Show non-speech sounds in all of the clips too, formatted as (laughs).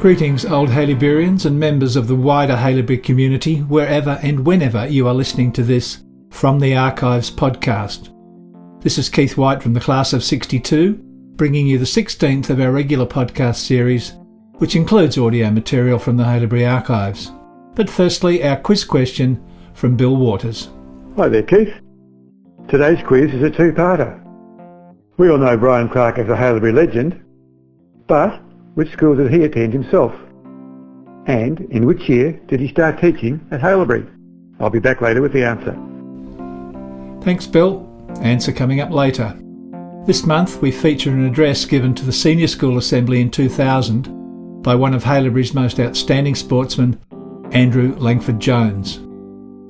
Greetings, old Haileyburyans and members of the wider Haileybury community, wherever and whenever you are listening to this from the Archives podcast. This is Keith White from the class of 62, bringing you the 16th of our regular podcast series, which includes audio material from the Haileybury Archives. But firstly, our quiz question from Bill Waters. Hi there, Keith. Today's quiz is a two-parter. We all know Brian Clark as a Haileybury legend, but which school did he attend himself? And in which year did he start teaching at Haileybury? I'll be back later with the answer. Thanks, Bill. Answer coming up later. This month we feature an address given to the Senior School Assembly in 2000 by one of Haileybury's most outstanding sportsmen, Andrew Langford Jones.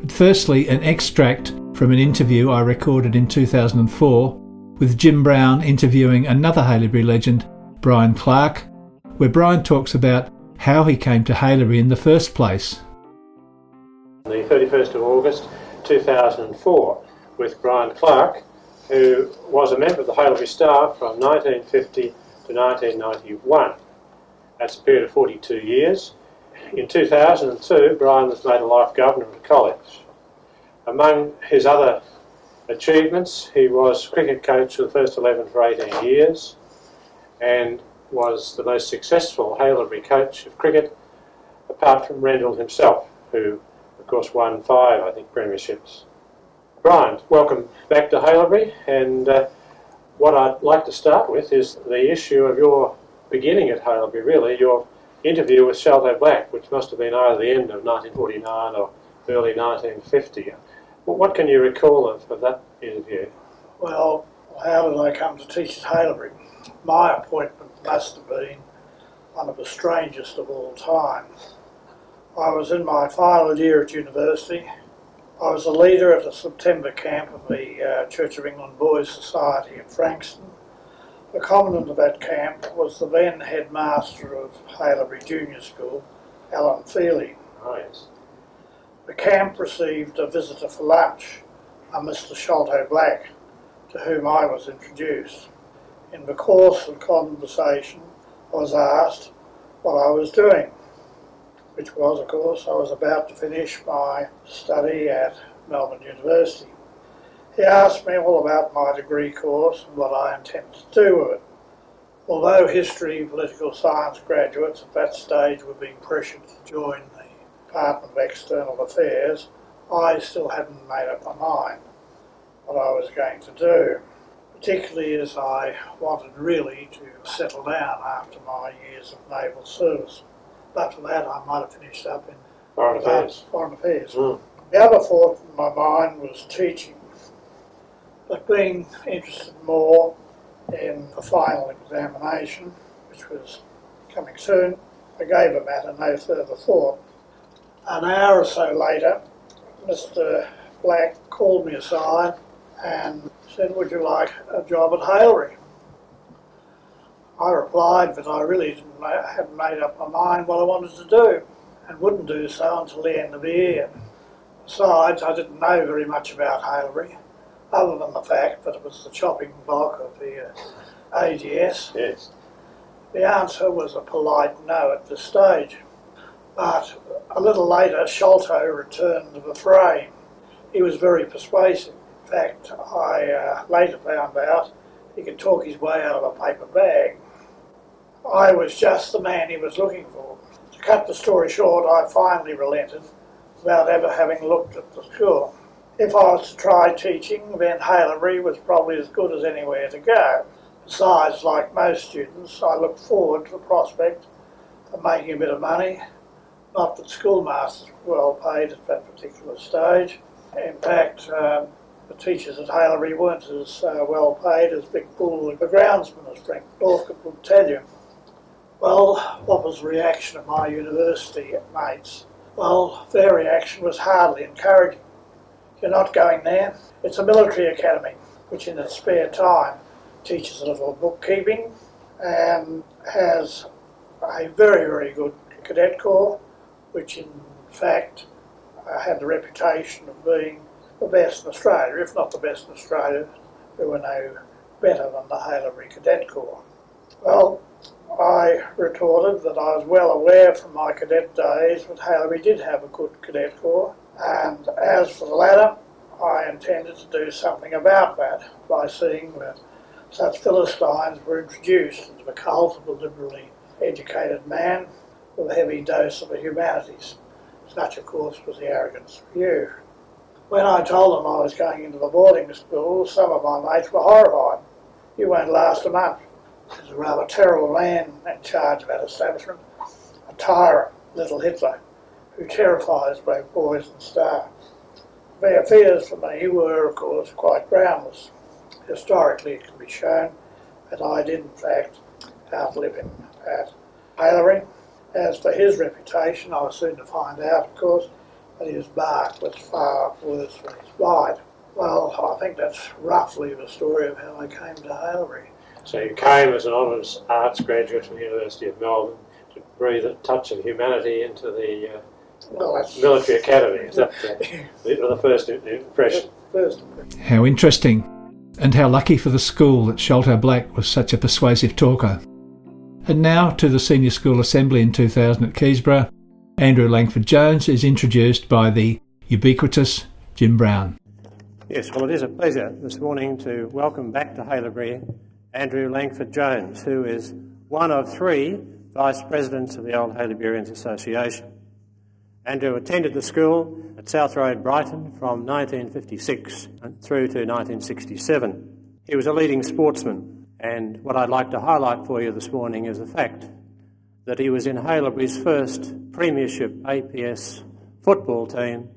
But firstly, an extract from an interview I recorded in 2004 with Jim Brown interviewing another Haileybury legend, Brian Clark, where Brian talks about how he came to Haileybury in the first place. The 31st of August 2004 with Brian Clark, who was a member of the Haileybury staff from 1950 to 1991. That's a period of 42 years. In 2002, Brian was made a life governor of the college. Among his other achievements, he was cricket coach for the first 11 for 18 years and was the most successful Haileybury coach of cricket, apart from Rendell himself, who, of course, won five, I think, premierships. Brian, welcome back to Haileybury, and uh, what I'd like to start with is the issue of your beginning at Haileybury, really, your interview with Sholto Black, which must have been either the end of 1949 or early 1950. What can you recall of, of that interview? Well, how did I come to teach at Haileybury? My appointment must have been one of the strangest of all time. I was in my final year at university. I was a leader at a September camp of the uh, Church of England Boys Society in Frankston. The commandant of that camp was the then headmaster of Haileybury Junior School, Alan Feely. Oh, yes. The camp received a visitor for lunch, a Mr. Sholto Black, to whom I was introduced. In the course of conversation, I was asked what I was doing, which was, of course, I was about to finish my study at Melbourne University. He asked me all about my degree course and what I intended to do with it. Although history and political science graduates at that stage were being pressured to join the Department of External Affairs, I still hadn't made up my mind what I was going to do particularly as I wanted really to settle down after my years of naval service. But for that, I might have finished up in foreign affairs. Foreign affairs. Mm. The other thought in my mind was teaching, but being interested more in the final examination, which was coming soon, I gave the matter no further thought. An hour or so later, Mr. Black called me aside and said, Would you like a job at Haileybury? I replied that I really hadn't made up my mind what I wanted to do and wouldn't do so until the end of the year. Besides, I didn't know very much about Haileybury, other than the fact that it was the chopping block of the uh, AGS. Yes. The answer was a polite no at this stage. But a little later, Sholto returned to the fray. He was very persuasive fact, I uh, later found out he could talk his way out of a paper bag. I was just the man he was looking for. To cut the story short, I finally relented without ever having looked at the school. If I was to try teaching, then Haileybury was probably as good as anywhere to go. Besides, like most students, I looked forward to the prospect of making a bit of money. Not that schoolmasters were well paid at that particular stage. In fact, um, the teachers at Haileybury weren't as uh, well paid as Big Bull, the groundsman, as Frank Northcote would tell you. Well, what was the reaction of my university mates? Well, their reaction was hardly encouraging. You're not going there. It's a military academy, which in its spare time teaches a little bookkeeping and has a very, very good cadet corps, which in fact uh, had the reputation of being the best in Australia, if not the best in Australia, there were no better than the Haileybury Cadet Corps. Well, I retorted that I was well aware from my cadet days that Haileybury did have a good cadet corps, and as for the latter, I intended to do something about that by seeing that such Philistines were introduced into the cult of a liberally educated man with a heavy dose of the humanities. Such, of course, was the arrogance view. When I told them I was going into the boarding school, some of my mates were horrified. You won't last a month. There's a rather terrible man in charge of that establishment, a tyrant, little Hitler, who terrifies both boys and staff. Their fears for me were, of course, quite groundless. Historically, it can be shown that I did, in fact, outlive him at Haileybury. As for his reputation, I was soon to find out, of course, that his bark was far worse than his bite. Well, I think that's roughly the story of how I came to Haileybury. So you came as an honours arts graduate from the University of Melbourne to breathe a touch of humanity into the uh, Well, military academy. Is that (laughs) the, the first impression? first impression. How interesting. And how lucky for the school that Sholto Black was such a persuasive talker. And now to the Senior School Assembly in 2000 at Keysborough. Andrew Langford Jones is introduced by the ubiquitous Jim Brown. Yes, well, it is a pleasure this morning to welcome back to Haileybury Andrew Langford Jones, who is one of three vice presidents of the Old Haileyburyans Association. Andrew attended the school at South Road, Brighton from 1956 through to 1967. He was a leading sportsman, and what I'd like to highlight for you this morning is the fact that he was in Haileybury's first Premiership APS football team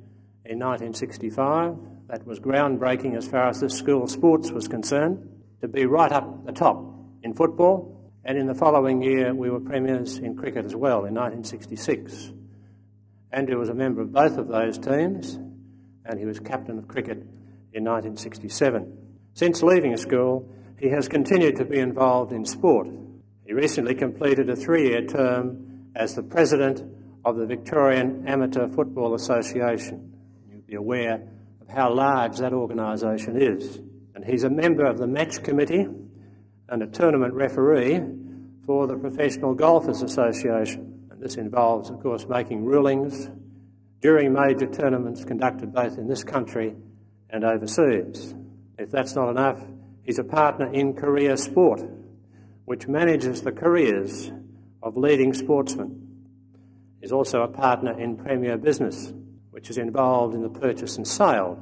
in 1965. That was groundbreaking as far as the school sports was concerned, to be right up the top in football. And in the following year, we were premiers in cricket as well in 1966. Andrew was a member of both of those teams, and he was captain of cricket in 1967. Since leaving school, he has continued to be involved in sport. He recently completed a three year term as the president of the Victorian Amateur Football Association. You'll be aware of how large that organisation is. And he's a member of the match committee and a tournament referee for the Professional Golfers Association. And this involves, of course, making rulings during major tournaments conducted both in this country and overseas. If that's not enough, he's a partner in Career Sport, which manages the careers of leading sportsmen. He's also a partner in Premier Business, which is involved in the purchase and sale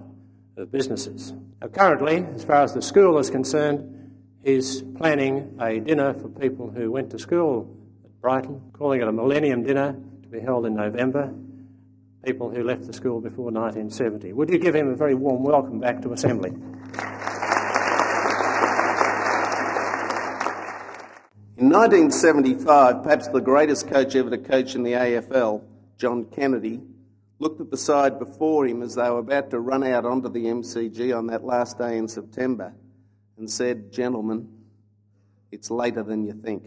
of businesses. Now, currently, as far as the school is concerned, he's planning a dinner for people who went to school at Brighton, calling it a Millennium Dinner to be held in November. People who left the school before 1970. Would you give him a very warm welcome back to Assembly? In 1975, perhaps the greatest coach ever to coach in the AFL, John Kennedy, looked at the side before him as they were about to run out onto the MCG on that last day in September and said, Gentlemen, it's later than you think.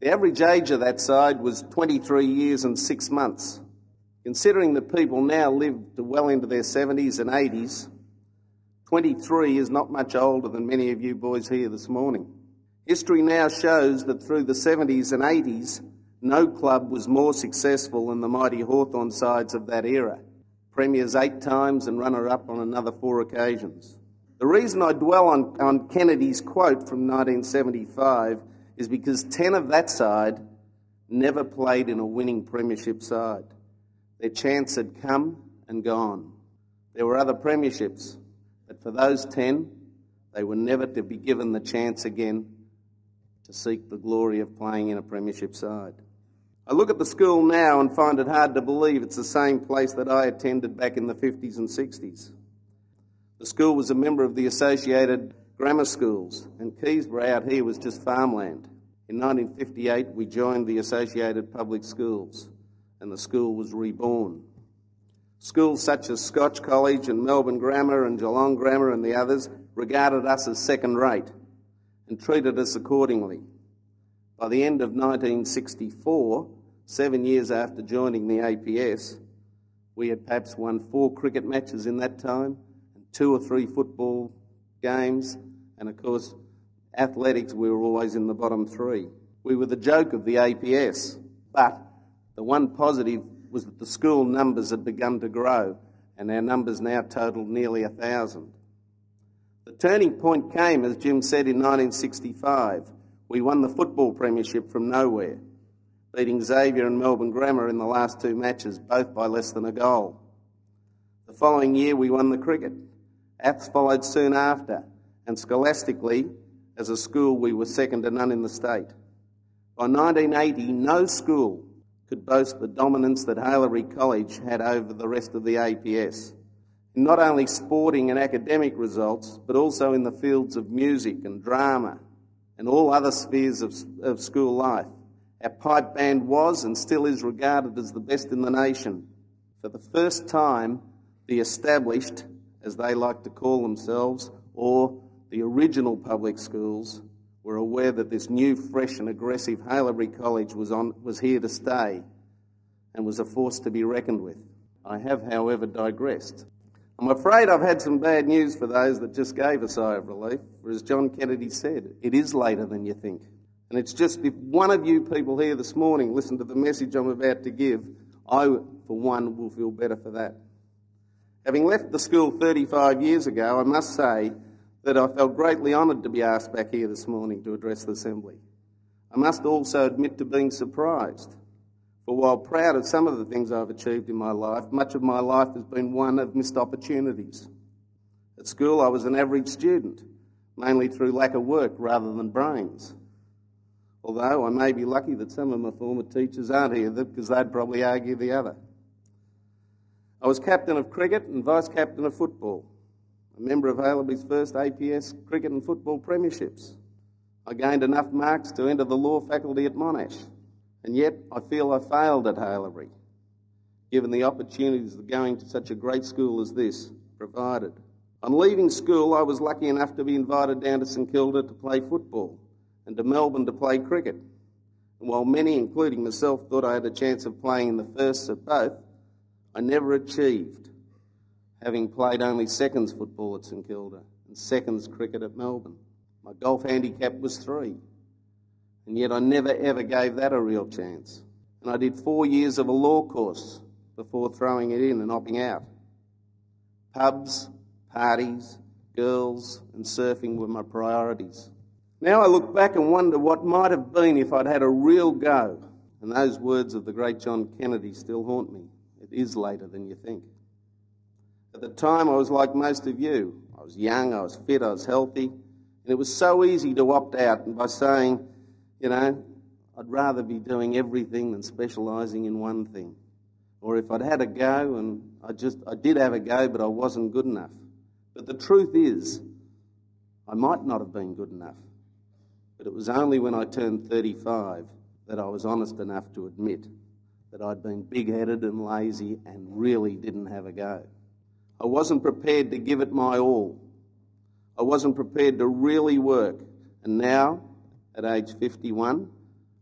The average age of that side was 23 years and six months. Considering that people now live well into their 70s and 80s, 23 is not much older than many of you boys here this morning. History now shows that through the 70s and 80s, no club was more successful than the mighty Hawthorn sides of that era. Premiers eight times and runner up on another four occasions. The reason I dwell on, on Kennedy's quote from 1975 is because 10 of that side never played in a winning premiership side. Their chance had come and gone. There were other premierships, but for those 10, they were never to be given the chance again to seek the glory of playing in a premiership side. I look at the school now and find it hard to believe it's the same place that I attended back in the 50s and 60s. The school was a member of the Associated Grammar Schools, and Keysborough out here was just farmland. In 1958, we joined the Associated Public Schools, and the school was reborn. Schools such as Scotch College and Melbourne Grammar and Geelong Grammar and the others regarded us as second rate and treated us accordingly. By the end of 1964, seven years after joining the APS, we had perhaps won four cricket matches in that time, and two or three football games, and of course, athletics, we were always in the bottom three. We were the joke of the APS, but the one positive was that the school numbers had begun to grow, and our numbers now totalled nearly a thousand. The turning point came, as Jim said, in 1965. We won the football premiership from nowhere, beating Xavier and Melbourne Grammar in the last two matches, both by less than a goal. The following year, we won the cricket. Aths followed soon after, and scholastically, as a school, we were second to none in the state. By 1980, no school could boast the dominance that Haileybury College had over the rest of the APS. Not only sporting and academic results, but also in the fields of music and drama and all other spheres of, of school life. Our pipe band was and still is regarded as the best in the nation. For the first time, the established, as they like to call themselves, or the original public schools, were aware that this new, fresh, and aggressive Haileybury College was, on, was here to stay and was a force to be reckoned with. I have, however, digressed. I'm afraid I've had some bad news for those that just gave a sigh of relief, for as John Kennedy said, it is later than you think. And it's just if one of you people here this morning listen to the message I'm about to give, I, for one, will feel better for that. Having left the school 35 years ago, I must say that I felt greatly honoured to be asked back here this morning to address the Assembly. I must also admit to being surprised. For while proud of some of the things I've achieved in my life, much of my life has been one of missed opportunities. At school, I was an average student, mainly through lack of work rather than brains. Although I may be lucky that some of my former teachers aren't here because they'd probably argue the other. I was captain of cricket and vice captain of football a member of Haileybury's first APS cricket and football premierships. I gained enough marks to enter the law faculty at Monash, and yet I feel I failed at Haileybury, given the opportunities that going to such a great school as this provided. On leaving school, I was lucky enough to be invited down to St Kilda to play football and to Melbourne to play cricket. And while many, including myself, thought I had a chance of playing in the firsts of both, I never achieved having played only seconds football at St Kilda and seconds cricket at Melbourne. My golf handicap was three, and yet I never ever gave that a real chance. And I did four years of a law course before throwing it in and opting out. Pubs, parties, girls, and surfing were my priorities. Now I look back and wonder what might have been if I'd had a real go. And those words of the great John Kennedy still haunt me. It is later than you think. At the time, I was like most of you. I was young, I was fit, I was healthy, and it was so easy to opt out and by saying, you know, I'd rather be doing everything than specialising in one thing. Or if I'd had a go and I just, I did have a go, but I wasn't good enough. But the truth is, I might not have been good enough. But it was only when I turned 35 that I was honest enough to admit that I'd been big headed and lazy and really didn't have a go. I wasn't prepared to give it my all. I wasn't prepared to really work. And now, at age 51,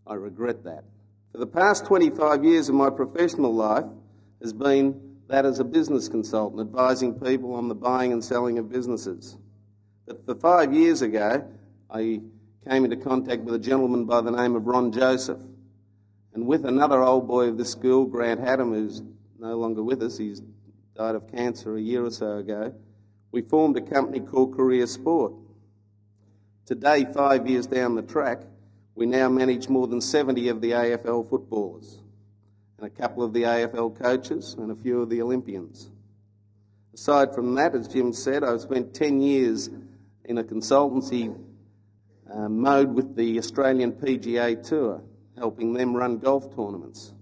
I regret that. For the past 25 years of my professional life has been that as a business consultant, advising people on the buying and selling of businesses. But for five years ago, I came into contact with a gentleman by the name of Ron Joseph. And with another old boy of the school, Grant Haddam, who's no longer with us, he's died of cancer a year or so ago, we formed a company called Career Sport. Today, five years down the track, we now manage more than 70 of the AFL footballers and a couple of the AFL coaches and a few of the Olympians. Aside from that, as Jim said, I've spent 10 years in a consultancy uh, mode with the Australian PGA Tour, helping them run golf tournaments.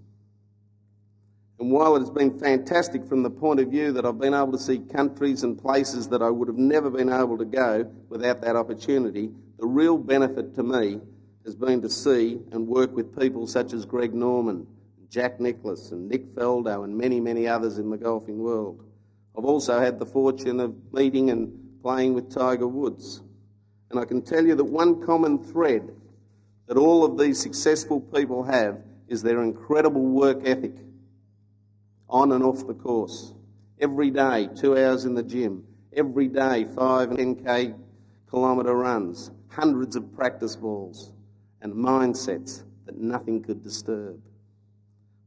And while it has been fantastic from the point of view that I've been able to see countries and places that I would have never been able to go without that opportunity, the real benefit to me has been to see and work with people such as Greg Norman, Jack Nicklaus, and Nick Faldo, and many, many others in the golfing world. I've also had the fortune of meeting and playing with Tiger Woods. And I can tell you that one common thread that all of these successful people have is their incredible work ethic on and off the course. Every day, two hours in the gym. Every day, five and 10k kilometre runs. Hundreds of practice balls. and mindsets that nothing could disturb.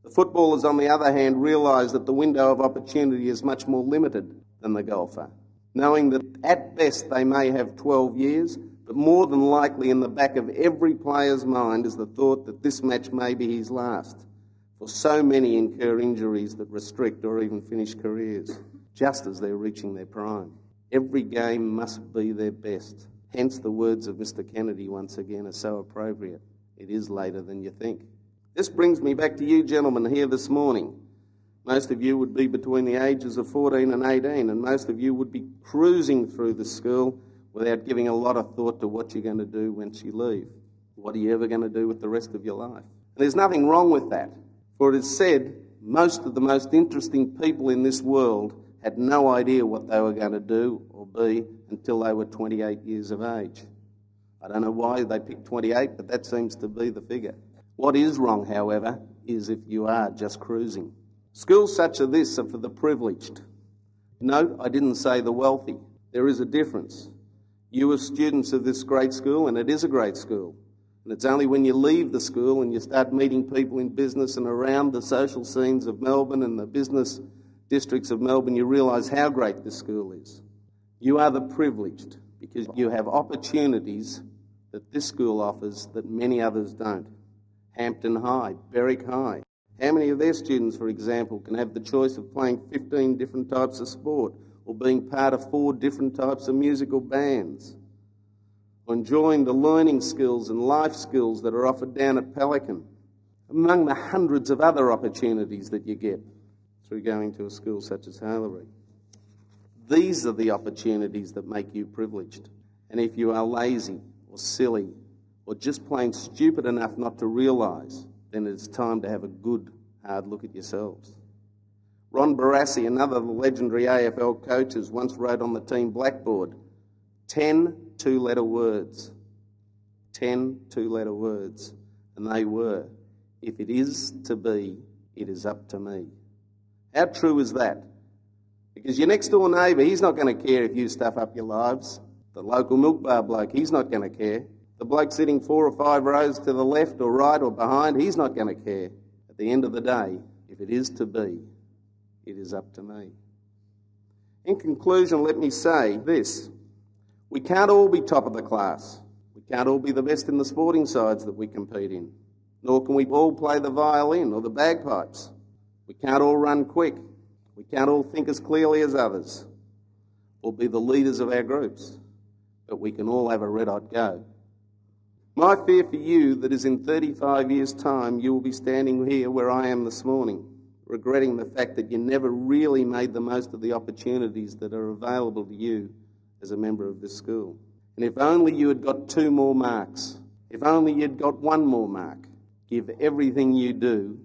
The footballers, on the other hand, realise that the window of opportunity is much more limited than the golfer, knowing that at best they may have 12 years, but more than likely in the back of every player's mind is the thought that this match may be his last. For so many incur injuries that restrict or even finish careers, just as they're reaching their prime. Every game must be their best. Hence, the words of Mr. Kennedy once again are so appropriate. It is later than you think. This brings me back to you, gentlemen, here this morning. Most of you would be between the ages of 14 and 18, and most of you would be cruising through the school without giving a lot of thought to what you're going to do once you leave. What are you ever going to do with the rest of your life? And there's nothing wrong with that, for it is said most of the most interesting people in this world had no idea what they were going to do or be until they were 28 years of age. I don't know why they picked 28, but that seems to be the figure. What is wrong, however, is if you are just cruising. Schools such as this are for the privileged. Note, I didn't say the wealthy. There is a difference. You are students of this great school, and it is a great school. And it's only when you leave the school and you start meeting people in business and around the social scenes of Melbourne and the business districts of Melbourne you realise how great this school is. You are the privileged because you have opportunities that this school offers that many others don't. Hampton High, Berwick High. How many of their students, for example, can have the choice of playing 15 different types of sport or being part of four different types of musical bands, enjoying the learning skills and life skills that are offered down at Pelican, among the hundreds of other opportunities that you get through going to a school such as Haileybury. These are the opportunities that make you privileged. And if you are lazy or silly or just plain stupid enough not to realise, then it's time to have a good, hard look at yourselves. Ron Barassi, another of the legendary AFL coaches, once wrote on the team blackboard 10 two letter words. 10 two letter words. And they were, if it is to be, it is up to me. How true is that? Because your next door neighbour, he's not going to care if you stuff up your lives. The local milk bar bloke, he's not going to care. The bloke sitting four or five rows to the left or right or behind, he's not going to care. At the end of the day, if it is to be, it is up to me. In conclusion, let me say this. We can't all be top of the class. We can't all be the best in the sporting sides that we compete in. Nor can we all play the violin or the bagpipes. We can't all run quick. We can't all think as clearly as others or be the leaders of our groups. But we can all have a red hot go. My fear for you that is in 35 years' time you will be standing here where I am this morning regretting the fact that you never really made the most of the opportunities that are available to you as a member of this school. And if only you had got two more marks, if only you'd got one more mark, give everything you do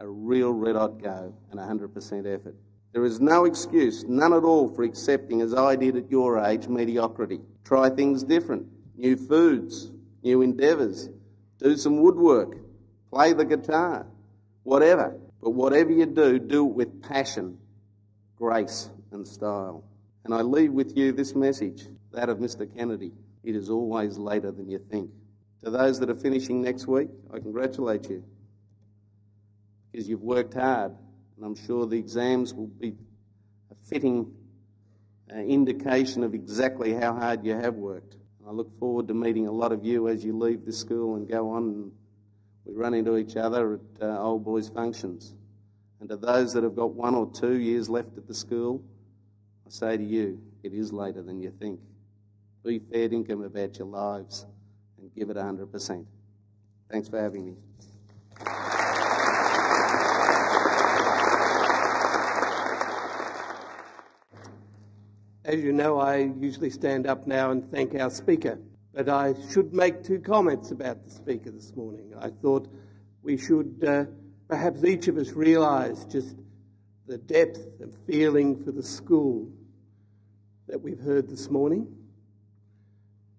a real red hot go and 100% effort. There is no excuse, none at all, for accepting, as I did at your age, mediocrity. Try things different, new foods, new endeavours, do some woodwork, play the guitar, whatever. But whatever you do, do it with passion, grace, and style. And I leave with you this message, that of Mr. Kennedy. It is always later than you think. To those that are finishing next week, I congratulate you because you've worked hard, and I'm sure the exams will be a fitting uh, indication of exactly how hard you have worked. I look forward to meeting a lot of you as you leave the school and go on and we run into each other at uh, old boys' functions. And to those that have got one or two years left at the school, I say to you, it is later than you think. Be fair income about your lives and give it 100%. Thanks for having me. As you know, I usually stand up now and thank our speaker. But I should make two comments about the speaker this morning. I thought we should uh, perhaps each of us realize just the depth of feeling for the school that we've heard this morning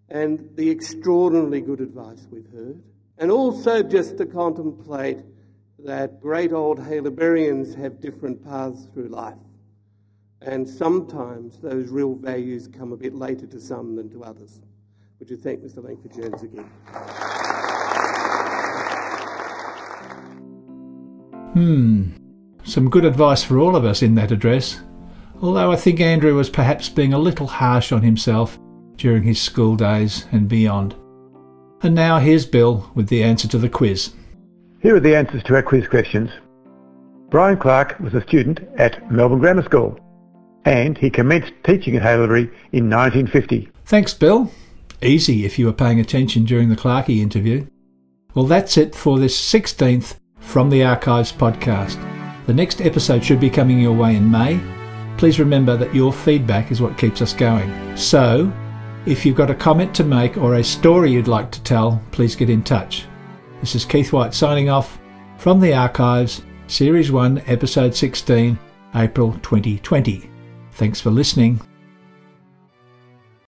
and the extraordinarily good advice we've heard, and also just to contemplate that great old Haileyburyans have different paths through life. And sometimes those real values come a bit later to some than to others. Would you thank Mr. Langford Jones again? Hmm some good advice for all of us in that address, although I think Andrew was perhaps being a little harsh on himself during his school days and beyond. And now here's Bill with the answer to the quiz. Here are the answers to our quiz questions. Brian Clark was a student at Melbourne Grammar School and he commenced teaching at Haileybury in 1950. Thanks, Bill. Easy if you were paying attention during the Clarkey interview. Well, that's it for this 16th From the Archives podcast. The next episode should be coming your way in May. Please remember that your feedback is what keeps us going. So, if you've got a comment to make or a story you'd like to tell, please get in touch. This is Keith White signing off from the Archives, Series 1, Episode 16, April 2020. Thanks for listening.